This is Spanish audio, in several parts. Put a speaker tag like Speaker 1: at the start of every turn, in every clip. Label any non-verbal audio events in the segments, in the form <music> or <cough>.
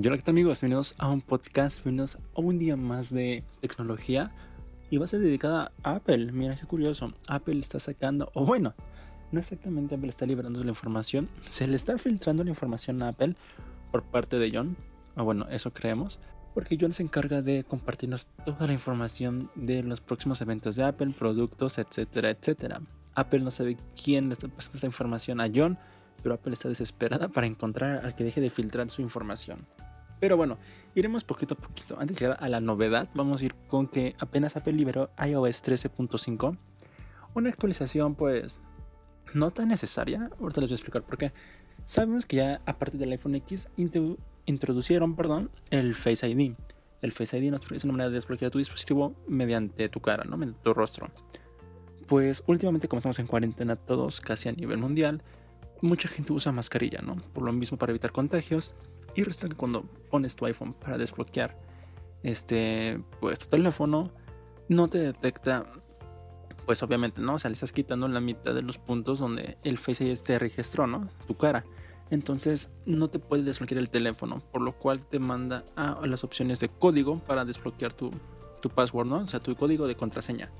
Speaker 1: Y hola, ¿qué tal amigos? Bienvenidos a un podcast, bienvenidos a un día más de tecnología y va a ser dedicada a Apple. Mira qué curioso, Apple está sacando, o bueno, no exactamente Apple está liberando la información, se le está filtrando la información a Apple por parte de John, o bueno, eso creemos, porque John se encarga de compartirnos toda la información de los próximos eventos de Apple, productos, etcétera, etcétera. Apple no sabe quién le está pasando esta información a John, pero Apple está desesperada para encontrar al que deje de filtrar su información. Pero bueno, iremos poquito a poquito. Antes de llegar a la novedad, vamos a ir con que apenas Apple liberó iOS 13.5. Una actualización pues no tan necesaria. Ahorita les voy a explicar por qué. Sabemos que ya a partir del iPhone X introducieron perdón, el Face ID. El Face ID es una manera de desbloquear tu dispositivo mediante tu cara, ¿no? mediante tu rostro. Pues últimamente como estamos en cuarentena todos, casi a nivel mundial, mucha gente usa mascarilla, ¿no? Por lo mismo para evitar contagios. Y resulta que cuando pones tu iPhone para desbloquear este, pues tu teléfono, no te detecta, pues obviamente, ¿no? O sea, le estás quitando la mitad de los puntos donde el Face ID te registró, ¿no? Tu cara. Entonces no te puede desbloquear el teléfono, por lo cual te manda a las opciones de código para desbloquear tu, tu password, ¿no? O sea, tu código de contraseña.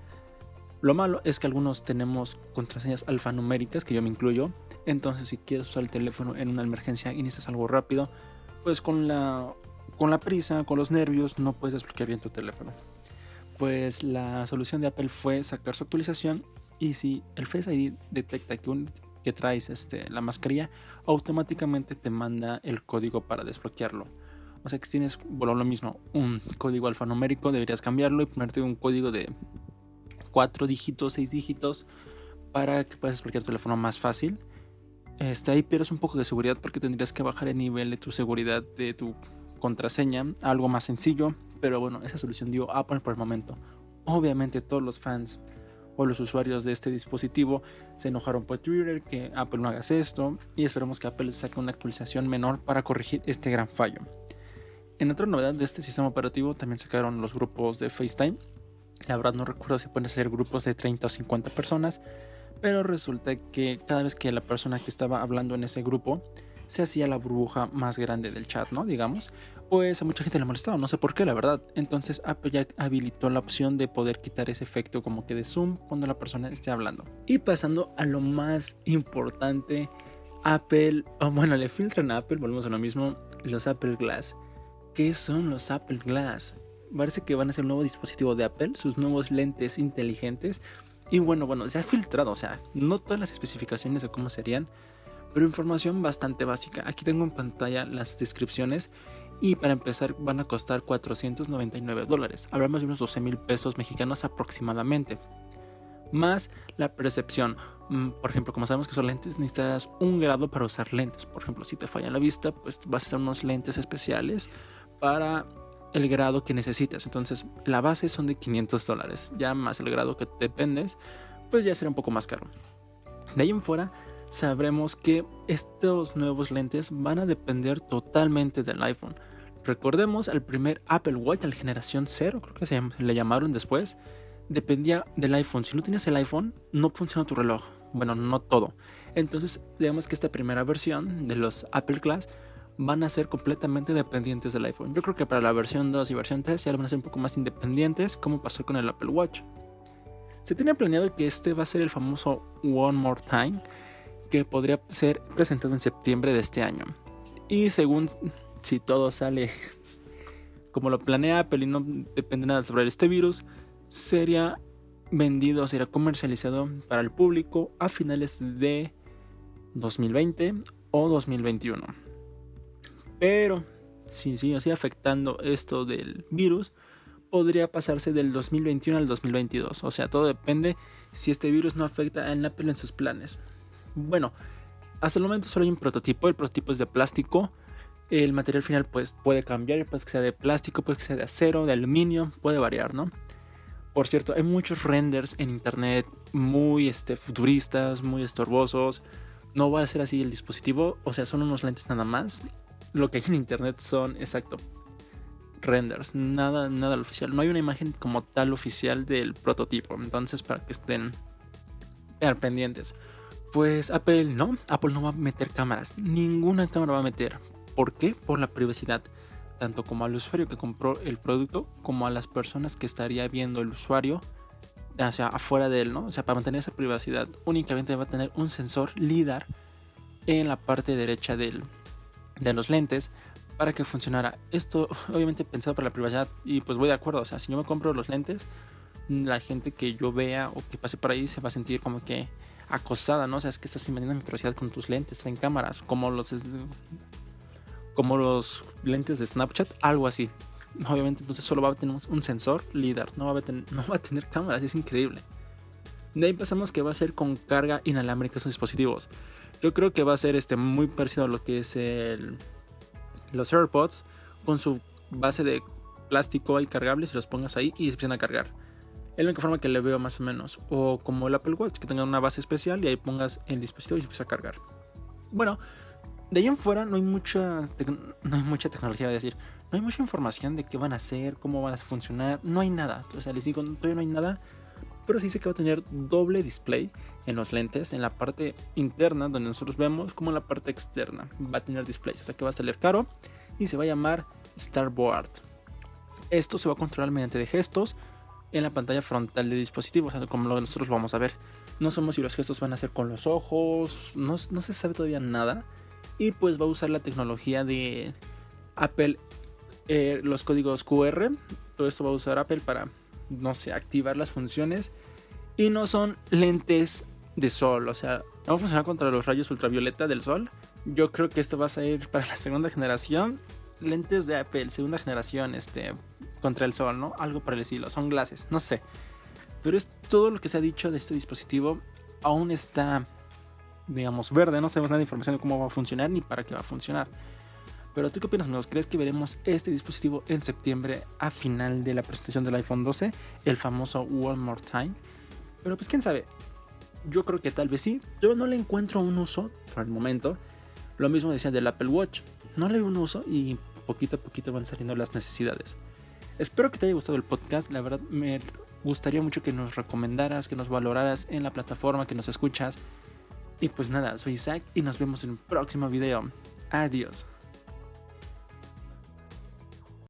Speaker 1: Lo malo es que algunos tenemos contraseñas alfanuméricas, que yo me incluyo. Entonces, si quieres usar el teléfono en una emergencia y necesitas algo rápido, pues con la, con la prisa, con los nervios, no puedes desbloquear bien tu teléfono. Pues la solución de Apple fue sacar su actualización y si el Face ID detecta que, que traes este, la mascarilla, automáticamente te manda el código para desbloquearlo. O sea que si tienes, bueno, lo mismo, un código alfanumérico, deberías cambiarlo y ponerte un código de cuatro dígitos, seis dígitos, para que puedas desbloquear tu teléfono más fácil. Está ahí pero es un poco de seguridad porque tendrías que bajar el nivel de tu seguridad de tu contraseña algo más sencillo. Pero bueno, esa solución dio Apple por el momento. Obviamente todos los fans o los usuarios de este dispositivo se enojaron por Twitter que Apple no hagas esto y esperamos que Apple saque una actualización menor para corregir este gran fallo. En otra novedad de este sistema operativo también sacaron los grupos de FaceTime la verdad no recuerdo si pueden ser grupos de 30 o 50 personas, pero resulta que cada vez que la persona que estaba hablando en ese grupo se hacía la burbuja más grande del chat, ¿no? Digamos, pues a mucha gente le molestaba, no sé por qué, la verdad. Entonces Apple ya habilitó la opción de poder quitar ese efecto como que de zoom cuando la persona esté hablando. Y pasando a lo más importante, Apple, bueno, le filtran a Apple, volvemos a lo mismo, los Apple Glass. ¿Qué son los Apple Glass? Parece que van a ser un nuevo dispositivo de Apple, sus nuevos lentes inteligentes. Y bueno, bueno, se ha filtrado, o sea, no todas las especificaciones de cómo serían, pero información bastante básica. Aquí tengo en pantalla las descripciones y para empezar van a costar 499 dólares. Habrá más de unos 12 mil pesos mexicanos aproximadamente. Más la percepción. Mm, por ejemplo, como sabemos que son lentes, necesitas un grado para usar lentes. Por ejemplo, si te falla la vista, pues vas a hacer unos lentes especiales para el grado que necesitas. Entonces, la base son de 500 dólares. Ya más el grado que dependes, pues ya será un poco más caro. De ahí en fuera, sabremos que estos nuevos lentes van a depender totalmente del iPhone. Recordemos, el primer Apple Watch, la generación 0, creo que se le llamaron después, dependía del iPhone. Si no tienes el iPhone, no funciona tu reloj. Bueno, no todo. Entonces, digamos que esta primera versión de los Apple Glass van a ser completamente dependientes del iPhone. Yo creo que para la versión 2 y versión 3 ya van a ser un poco más independientes, como pasó con el Apple Watch. Se tiene planeado que este va a ser el famoso One More Time, que podría ser presentado en septiembre de este año. Y según si todo sale <laughs> como lo planea Apple y no depende nada sobre este virus, sería vendido, sería comercializado para el público a finales de 2020 o 2021. Pero si sigue afectando esto del virus, podría pasarse del 2021 al 2022. O sea, todo depende si este virus no afecta a Apple en sus planes. Bueno, hasta el momento solo hay un prototipo. El prototipo es de plástico. El material final pues, puede cambiar. Puede que sea de plástico, puede que sea de acero, de aluminio. Puede variar, ¿no? Por cierto, hay muchos renders en internet muy este, futuristas, muy estorbosos. No va a ser así el dispositivo. O sea, son unos lentes nada más lo que hay en internet son, exacto, renders, nada, nada oficial. No hay una imagen como tal oficial del prototipo. Entonces, para que estén pendientes. Pues Apple no, Apple no va a meter cámaras. Ninguna cámara va a meter. ¿Por qué? Por la privacidad, tanto como al usuario que compró el producto, como a las personas que estaría viendo el usuario, o sea, afuera de él, ¿no? O sea, para mantener esa privacidad, únicamente va a tener un sensor LIDAR en la parte derecha del, de los lentes para que funcionara. Esto <laughs> obviamente pensado para la privacidad y pues voy de acuerdo, o sea, si yo me compro los lentes, la gente que yo vea o que pase por ahí se va a sentir como que acosada, ¿no? O sea, es que estás invadiendo mi privacidad con tus lentes, en cámaras, como los como los lentes de Snapchat, algo así. Obviamente entonces solo va a tener un sensor LIDAR, no va a tener, <laughs> no va a tener cámaras, es increíble. De ahí pasamos que va a ser con carga inalámbrica esos dispositivos. Yo creo que va a ser este muy parecido a lo que es el, los AirPods con su base de plástico y cargables y los pongas ahí y se empiezan a cargar. Es la única forma que le veo más o menos. O como el Apple Watch, que tenga una base especial y ahí pongas el dispositivo y se empieza a cargar. Bueno, de ahí en fuera no hay mucha, no hay mucha tecnología, a decir, no hay mucha información de qué van a hacer, cómo van a funcionar, no hay nada. O sea, les digo, todavía no hay nada. Pero sí dice que va a tener doble display en los lentes, en la parte interna donde nosotros vemos, como en la parte externa. Va a tener displays, o sea que va a salir caro y se va a llamar Starboard. Esto se va a controlar mediante gestos en la pantalla frontal del dispositivo, o sea, como nosotros lo vamos a ver. No sabemos si los gestos van a ser con los ojos, no, no se sabe todavía nada. Y pues va a usar la tecnología de Apple, eh, los códigos QR. Todo esto va a usar Apple para, no sé, activar las funciones. Y no son lentes de sol, o sea, no va a funcionar contra los rayos ultravioleta del sol. Yo creo que esto va a salir para la segunda generación. Lentes de Apple, segunda generación, este, contra el sol, ¿no? Algo por el estilo, son glases, no sé. Pero es todo lo que se ha dicho de este dispositivo. Aún está, digamos, verde, no sabemos nada de información de cómo va a funcionar ni para qué va a funcionar. Pero tú qué opinas, amigos? ¿Crees que veremos este dispositivo en septiembre a final de la presentación del iPhone 12? El famoso One More Time. Pero pues quién sabe. Yo creo que tal vez sí. Yo no le encuentro un uso por el momento. Lo mismo decía del Apple Watch. No le veo un uso y poquito a poquito van saliendo las necesidades. Espero que te haya gustado el podcast. La verdad me gustaría mucho que nos recomendaras, que nos valoraras en la plataforma que nos escuchas. Y pues nada, soy Isaac y nos vemos en un próximo video. Adiós.